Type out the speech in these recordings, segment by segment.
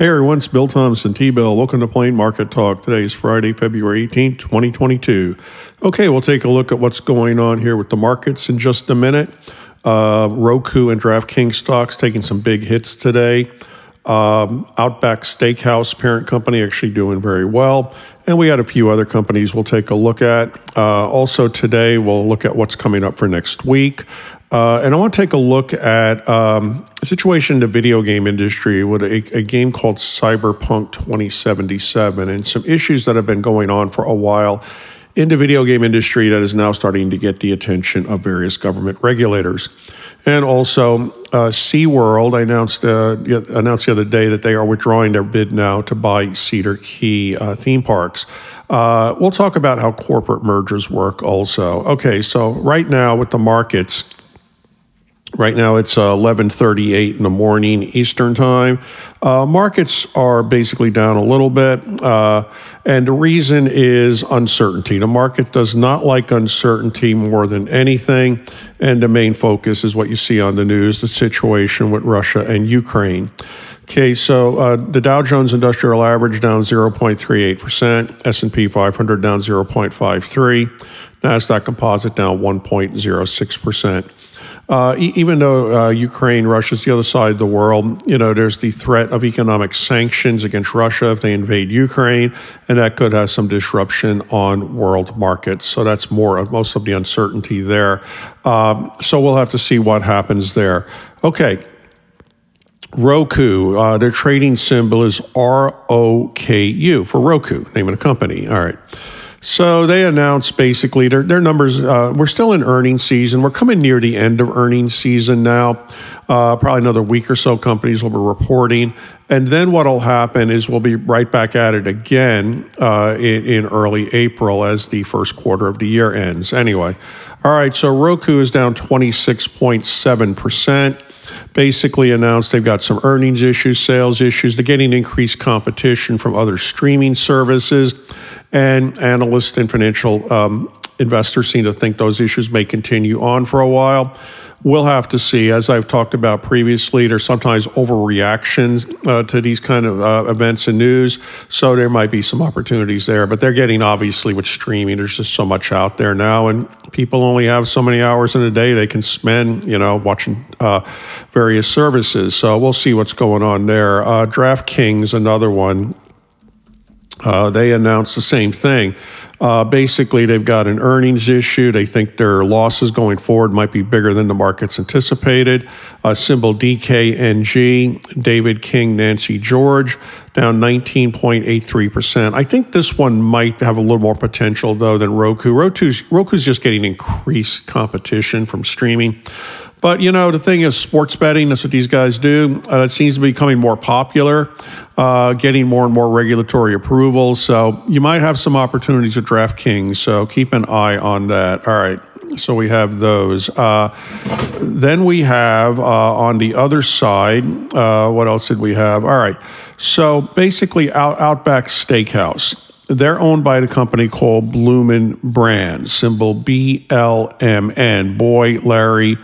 Hey everyone, it's Bill Thompson, T-Bill. Welcome to Plain Market Talk. Today is Friday, February 18th, 2022. Okay, we'll take a look at what's going on here with the markets in just a minute. Uh, Roku and DraftKings stocks taking some big hits today. Um, Outback Steakhouse, parent company, actually doing very well. And we had a few other companies we'll take a look at. Uh, also, today, we'll look at what's coming up for next week. Uh, and I want to take a look at um, a situation in the video game industry with a, a, game called Cyberpunk 2077 and some issues that have been going on for a while in the video game industry that is now starting to get the attention of various government regulators. And also, uh, SeaWorld announced, uh, announced the other day that they are withdrawing their bid now to buy Cedar Key uh, theme parks. Uh, we'll talk about how corporate mergers work also. Okay, so right now with the markets, Right now it's uh, 11:38 in the morning Eastern time. Uh, markets are basically down a little bit, uh, and the reason is uncertainty. The market does not like uncertainty more than anything, and the main focus is what you see on the news: the situation with Russia and Ukraine. Okay, so uh, the Dow Jones Industrial Average down 0.38 percent, S&P 500 down 0.53, Nasdaq Composite down 1.06 percent. Uh, even though uh, Ukraine, Russia's the other side of the world, you know, there's the threat of economic sanctions against Russia if they invade Ukraine, and that could have some disruption on world markets. So that's more of most of the uncertainty there. Um, so we'll have to see what happens there. Okay. Roku, uh, their trading symbol is R O K U for Roku, name of the company. All right. So they announced basically their, their numbers. Uh, we're still in earnings season. We're coming near the end of earnings season now. Uh, probably another week or so, companies will be reporting. And then what will happen is we'll be right back at it again uh, in, in early April as the first quarter of the year ends. Anyway, all right, so Roku is down 26.7% basically announced they've got some earnings issues, sales issues. They're getting increased competition from other streaming services. And analysts and financial um, investors seem to think those issues may continue on for a while. We'll have to see. As I've talked about previously, there's sometimes overreactions uh, to these kind of uh, events and news. So there might be some opportunities there. But they're getting, obviously, with streaming, there's just so much out there now. And people only have so many hours in a day they can spend, you know, watching uh, various services. So we'll see what's going on there. Uh, DraftKings, another one. Uh, they announced the same thing. Uh, basically, they've got an earnings issue. They think their losses going forward might be bigger than the markets anticipated. Uh, symbol DKNG, David King, Nancy George, down 19.83%. I think this one might have a little more potential, though, than Roku. Roku's, Roku's just getting increased competition from streaming. But you know, the thing is, sports betting, that's what these guys do. Uh, it seems to be becoming more popular, uh, getting more and more regulatory approval. So you might have some opportunities with DraftKings. So keep an eye on that. All right. So we have those. Uh, then we have uh, on the other side, uh, what else did we have? All right. So basically, Out, Outback Steakhouse. They're owned by the company called Bloomin' Brands, symbol B L M N. Boy, Larry.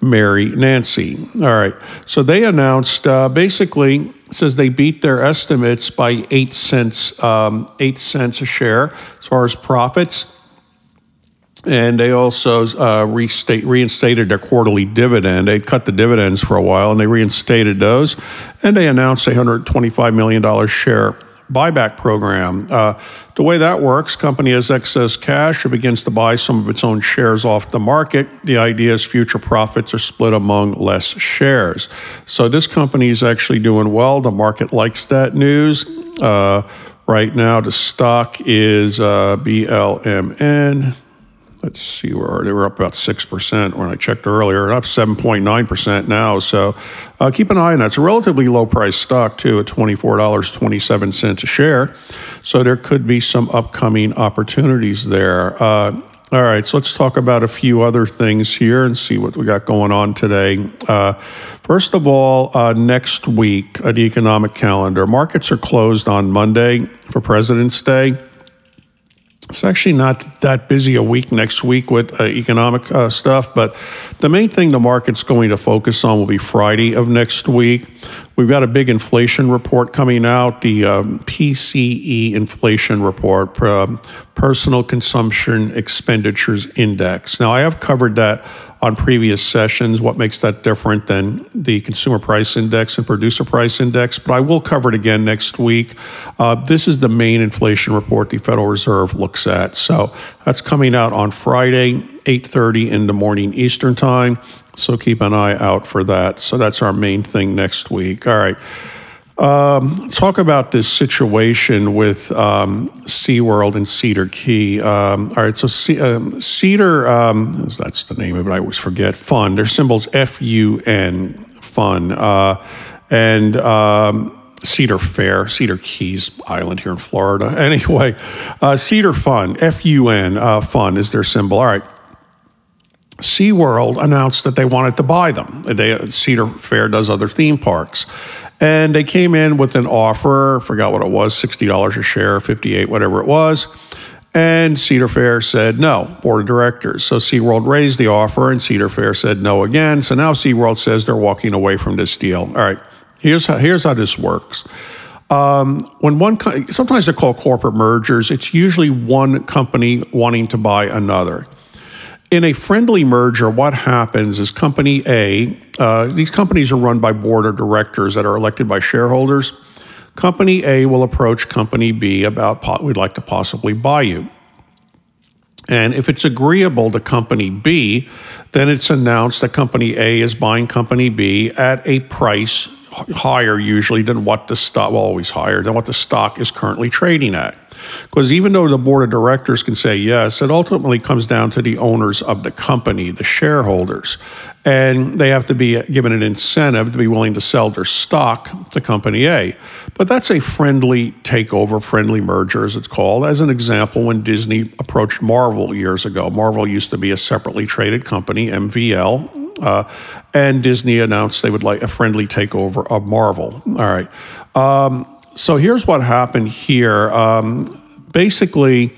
Mary Nancy. All right. So they announced uh, basically says they beat their estimates by eight cents, um, eight cents a share as far as profits. And they also uh, restate, reinstated their quarterly dividend. They'd cut the dividends for a while and they reinstated those. And they announced a $125 million share buyback program. Uh, the way that works, company has excess cash, it begins to buy some of its own shares off the market. The idea is future profits are split among less shares. So this company is actually doing well. The market likes that news. Uh, right now, the stock is uh, BLMN. Let's see where they were up about 6% when I checked earlier, up 7.9% now. So uh, keep an eye on that. It's a relatively low price stock, too, at $24.27 a share. So there could be some upcoming opportunities there. Uh, all right, so let's talk about a few other things here and see what we got going on today. Uh, first of all, uh, next week, uh, the economic calendar. Markets are closed on Monday for President's Day. It's actually not that busy a week next week with uh, economic uh, stuff, but the main thing the market's going to focus on will be Friday of next week. We've got a big inflation report coming out, the um, PCE inflation report, uh, Personal Consumption Expenditures Index. Now, I have covered that on previous sessions, what makes that different than the Consumer Price Index and Producer Price Index, but I will cover it again next week. Uh, this is the main inflation report the Federal Reserve looks at. So that's coming out on Friday, 8.30 in the morning Eastern Time. So keep an eye out for that. So that's our main thing next week. All right. Um, talk about this situation with um, SeaWorld and Cedar Key. Um, all right, so C- um, Cedar, um, that's the name of it, I always forget, Fun. Their symbol's F U N, Fun. Uh, and um, Cedar Fair, Cedar Keys Island here in Florida. Anyway, uh, Cedar Fun, F U N, uh, Fun is their symbol. All right. SeaWorld announced that they wanted to buy them. They, Cedar Fair does other theme parks. And they came in with an offer, forgot what it was, $60 a share, 58, whatever it was. And Cedar Fair said no, board of directors. So SeaWorld raised the offer and Cedar Fair said no again. So now SeaWorld says they're walking away from this deal. All right, here's how, here's how this works. Um, when one sometimes they're called corporate mergers, it's usually one company wanting to buy another. In a friendly merger, what happens is Company A, uh, these companies are run by board of directors that are elected by shareholders. Company A will approach Company B about, we'd like to possibly buy you. And if it's agreeable to Company B, then it's announced that Company A is buying Company B at a price higher usually than what the stock, well, always higher than what the stock is currently trading at. Because even though the board of directors can say yes, it ultimately comes down to the owners of the company, the shareholders. And they have to be given an incentive to be willing to sell their stock to Company A. But that's a friendly takeover, friendly merger, as it's called. As an example, when Disney approached Marvel years ago, Marvel used to be a separately traded company, MVL, uh, and Disney announced they would like a friendly takeover of Marvel. All right. Um, so here's what happened here. Um, basically,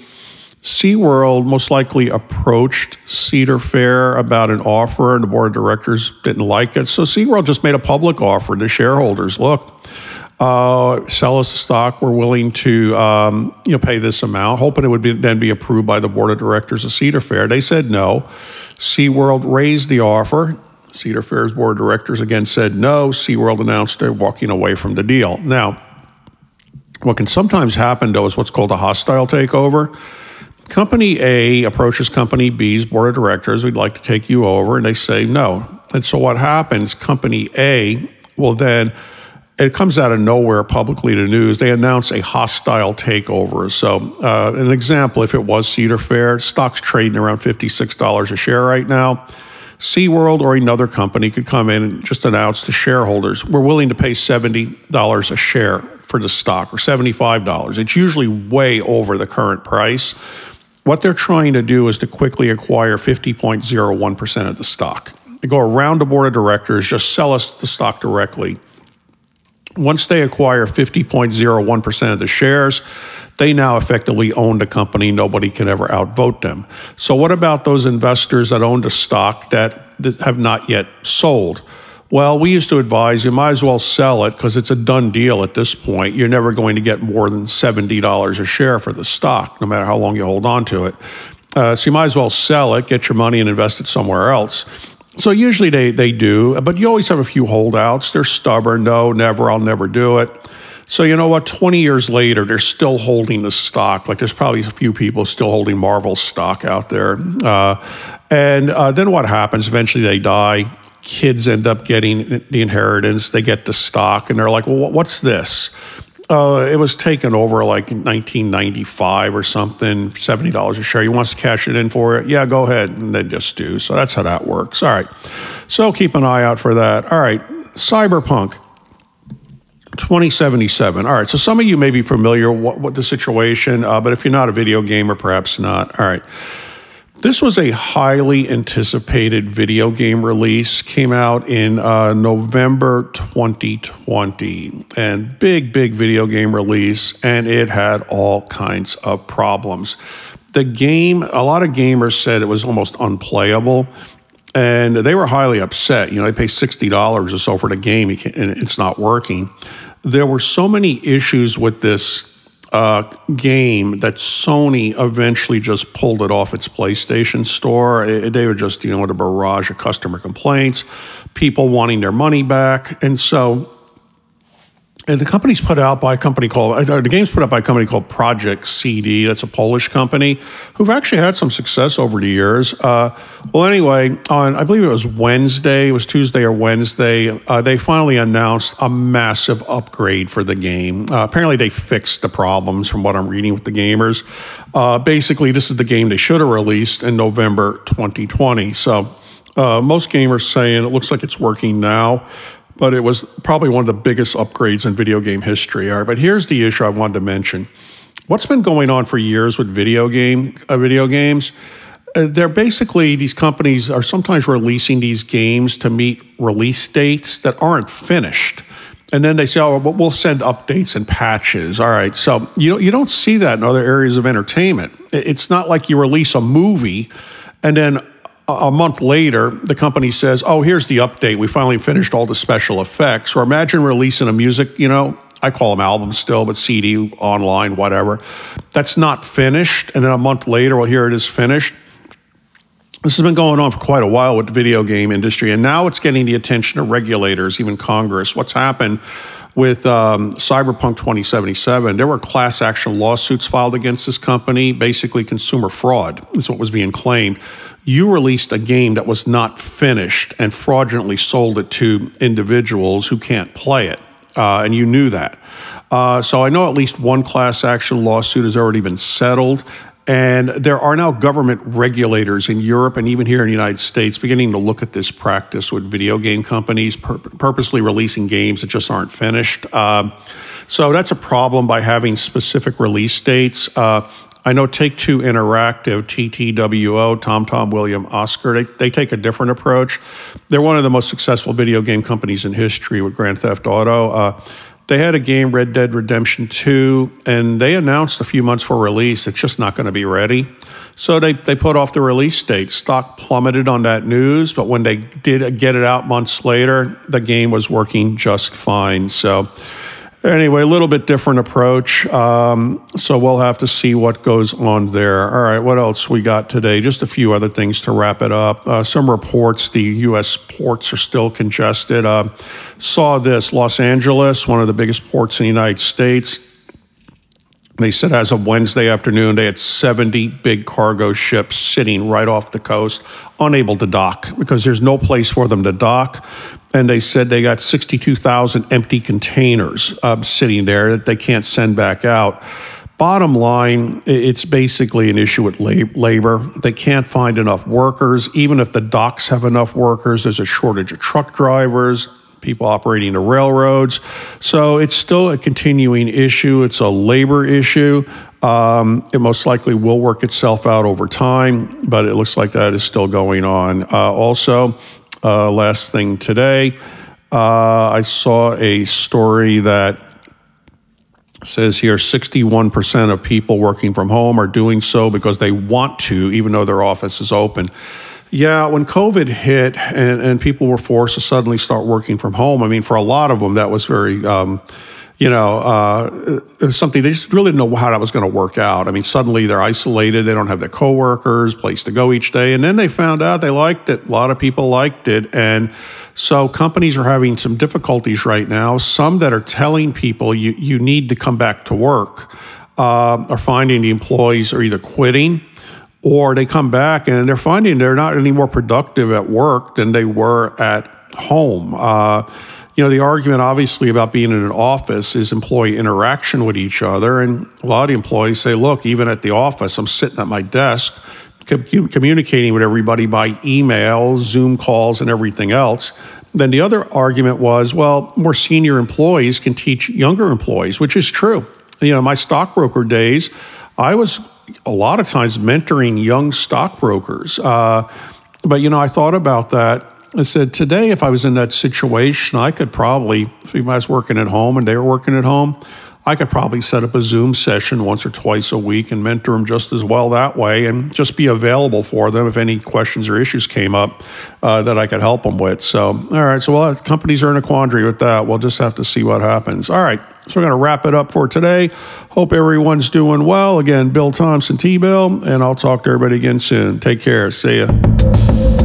SeaWorld most likely approached Cedar Fair about an offer, and the board of directors didn't like it. So SeaWorld just made a public offer to shareholders. Look, uh, sell us the stock. We're willing to um, you know pay this amount, hoping it would be, then be approved by the board of directors of Cedar Fair. They said no. SeaWorld raised the offer. Cedar Fair's board of directors again said no. SeaWorld announced they're walking away from the deal. Now, what can sometimes happen, though, is what's called a hostile takeover. Company A approaches Company B's board of directors, we'd like to take you over, and they say no. And so what happens, Company A will then, it comes out of nowhere publicly to news, they announce a hostile takeover. So, uh, an example, if it was Cedar Fair, stock's trading around $56 a share right now. SeaWorld or another company could come in and just announce to shareholders, we're willing to pay $70 a share for the stock or $75. It's usually way over the current price. What they're trying to do is to quickly acquire 50.01% of the stock. They go around the board of directors, just sell us the stock directly. Once they acquire 50.01% of the shares, they now effectively own the company. Nobody can ever outvote them. So, what about those investors that owned a stock that have not yet sold? Well, we used to advise you might as well sell it because it's a done deal at this point. You're never going to get more than $70 a share for the stock, no matter how long you hold on to it. Uh, so you might as well sell it, get your money, and invest it somewhere else. So usually they, they do, but you always have a few holdouts. They're stubborn. No, never, I'll never do it. So you know what? 20 years later, they're still holding the stock. Like there's probably a few people still holding Marvel stock out there. Uh, and uh, then what happens? Eventually they die kids end up getting the inheritance, they get the stock, and they're like, well, what's this? Uh, it was taken over like in 1995 or something, $70 a share. He wants to cash it in for it. Yeah, go ahead. And they just do. So that's how that works. All right. So keep an eye out for that. All right. Cyberpunk 2077. All right. So some of you may be familiar with the situation, uh, but if you're not a video gamer, perhaps not. All right. This was a highly anticipated video game release. Came out in uh, November 2020, and big, big video game release, and it had all kinds of problems. The game, a lot of gamers said it was almost unplayable, and they were highly upset. You know, they pay sixty dollars or so for the game, and it's not working. There were so many issues with this uh, game that Sony eventually just pulled it off its PlayStation store. It, they were just dealing with a barrage of customer complaints, people wanting their money back. And so and the company's put out by a company called uh, the game's put out by a company called Project CD. That's a Polish company who've actually had some success over the years. Uh, well, anyway, on I believe it was Wednesday, it was Tuesday or Wednesday, uh, they finally announced a massive upgrade for the game. Uh, apparently, they fixed the problems from what I'm reading with the gamers. Uh, basically, this is the game they should have released in November 2020. So. Uh, most gamers saying it looks like it's working now but it was probably one of the biggest upgrades in video game history. All right, but here's the issue I wanted to mention. What's been going on for years with video game uh, video games? Uh, they're basically these companies are sometimes releasing these games to meet release dates that aren't finished. And then they say, "Oh, but we'll send updates and patches." All right, so you you don't see that in other areas of entertainment. It's not like you release a movie and then a month later, the company says, "Oh, here's the update. We finally finished all the special effects." Or imagine releasing a music, you know, I call them albums still, but CD, online, whatever. That's not finished, and then a month later, well, here it is finished. This has been going on for quite a while with the video game industry, and now it's getting the attention of regulators, even Congress. What's happened? with um, Cyberpunk 2077, there were class action lawsuits filed against this company, basically consumer fraud is what was being claimed. You released a game that was not finished and fraudulently sold it to individuals who can't play it, uh, and you knew that. Uh, so I know at least one class action lawsuit has already been settled. And there are now government regulators in Europe and even here in the United States beginning to look at this practice with video game companies pur- purposely releasing games that just aren't finished. Uh, so that's a problem by having specific release dates. Uh, I know Take Two Interactive, TTWO, Tom Tom William Oscar, they, they take a different approach. They're one of the most successful video game companies in history with Grand Theft Auto. Uh, they had a game, Red Dead Redemption 2, and they announced a few months for release it's just not going to be ready. So they, they put off the release date. Stock plummeted on that news, but when they did get it out months later, the game was working just fine. So Anyway, a little bit different approach. Um, so we'll have to see what goes on there. All right, what else we got today? Just a few other things to wrap it up. Uh, some reports the U.S. ports are still congested. Uh, saw this Los Angeles, one of the biggest ports in the United States. They said as of Wednesday afternoon, they had 70 big cargo ships sitting right off the coast, unable to dock because there's no place for them to dock and they said they got 62,000 empty containers uh, sitting there that they can't send back out. Bottom line, it's basically an issue with labor. They can't find enough workers. Even if the docks have enough workers, there's a shortage of truck drivers, people operating the railroads. So it's still a continuing issue. It's a labor issue. Um, it most likely will work itself out over time, but it looks like that is still going on. Uh, also, uh, last thing today, uh, I saw a story that says here 61% of people working from home are doing so because they want to, even though their office is open. Yeah, when COVID hit and, and people were forced to suddenly start working from home, I mean, for a lot of them, that was very. Um, you know, uh, something they just really didn't know how that was going to work out. I mean, suddenly they're isolated, they don't have their coworkers, place to go each day, and then they found out they liked it. A lot of people liked it, and so companies are having some difficulties right now. Some that are telling people you you need to come back to work uh, are finding the employees are either quitting or they come back and they're finding they're not any more productive at work than they were at home. Uh, you know, the argument obviously about being in an office is employee interaction with each other. And a lot of the employees say, look, even at the office, I'm sitting at my desk communicating with everybody by email, Zoom calls, and everything else. Then the other argument was, well, more senior employees can teach younger employees, which is true. You know, my stockbroker days, I was a lot of times mentoring young stockbrokers. Uh, but, you know, I thought about that. I said, today, if I was in that situation, I could probably, if I was working at home and they were working at home, I could probably set up a Zoom session once or twice a week and mentor them just as well that way and just be available for them if any questions or issues came up uh, that I could help them with. So, all right. So, well, companies are in a quandary with that. We'll just have to see what happens. All right. So, we're going to wrap it up for today. Hope everyone's doing well. Again, Bill Thompson, T Bill, and I'll talk to everybody again soon. Take care. See ya.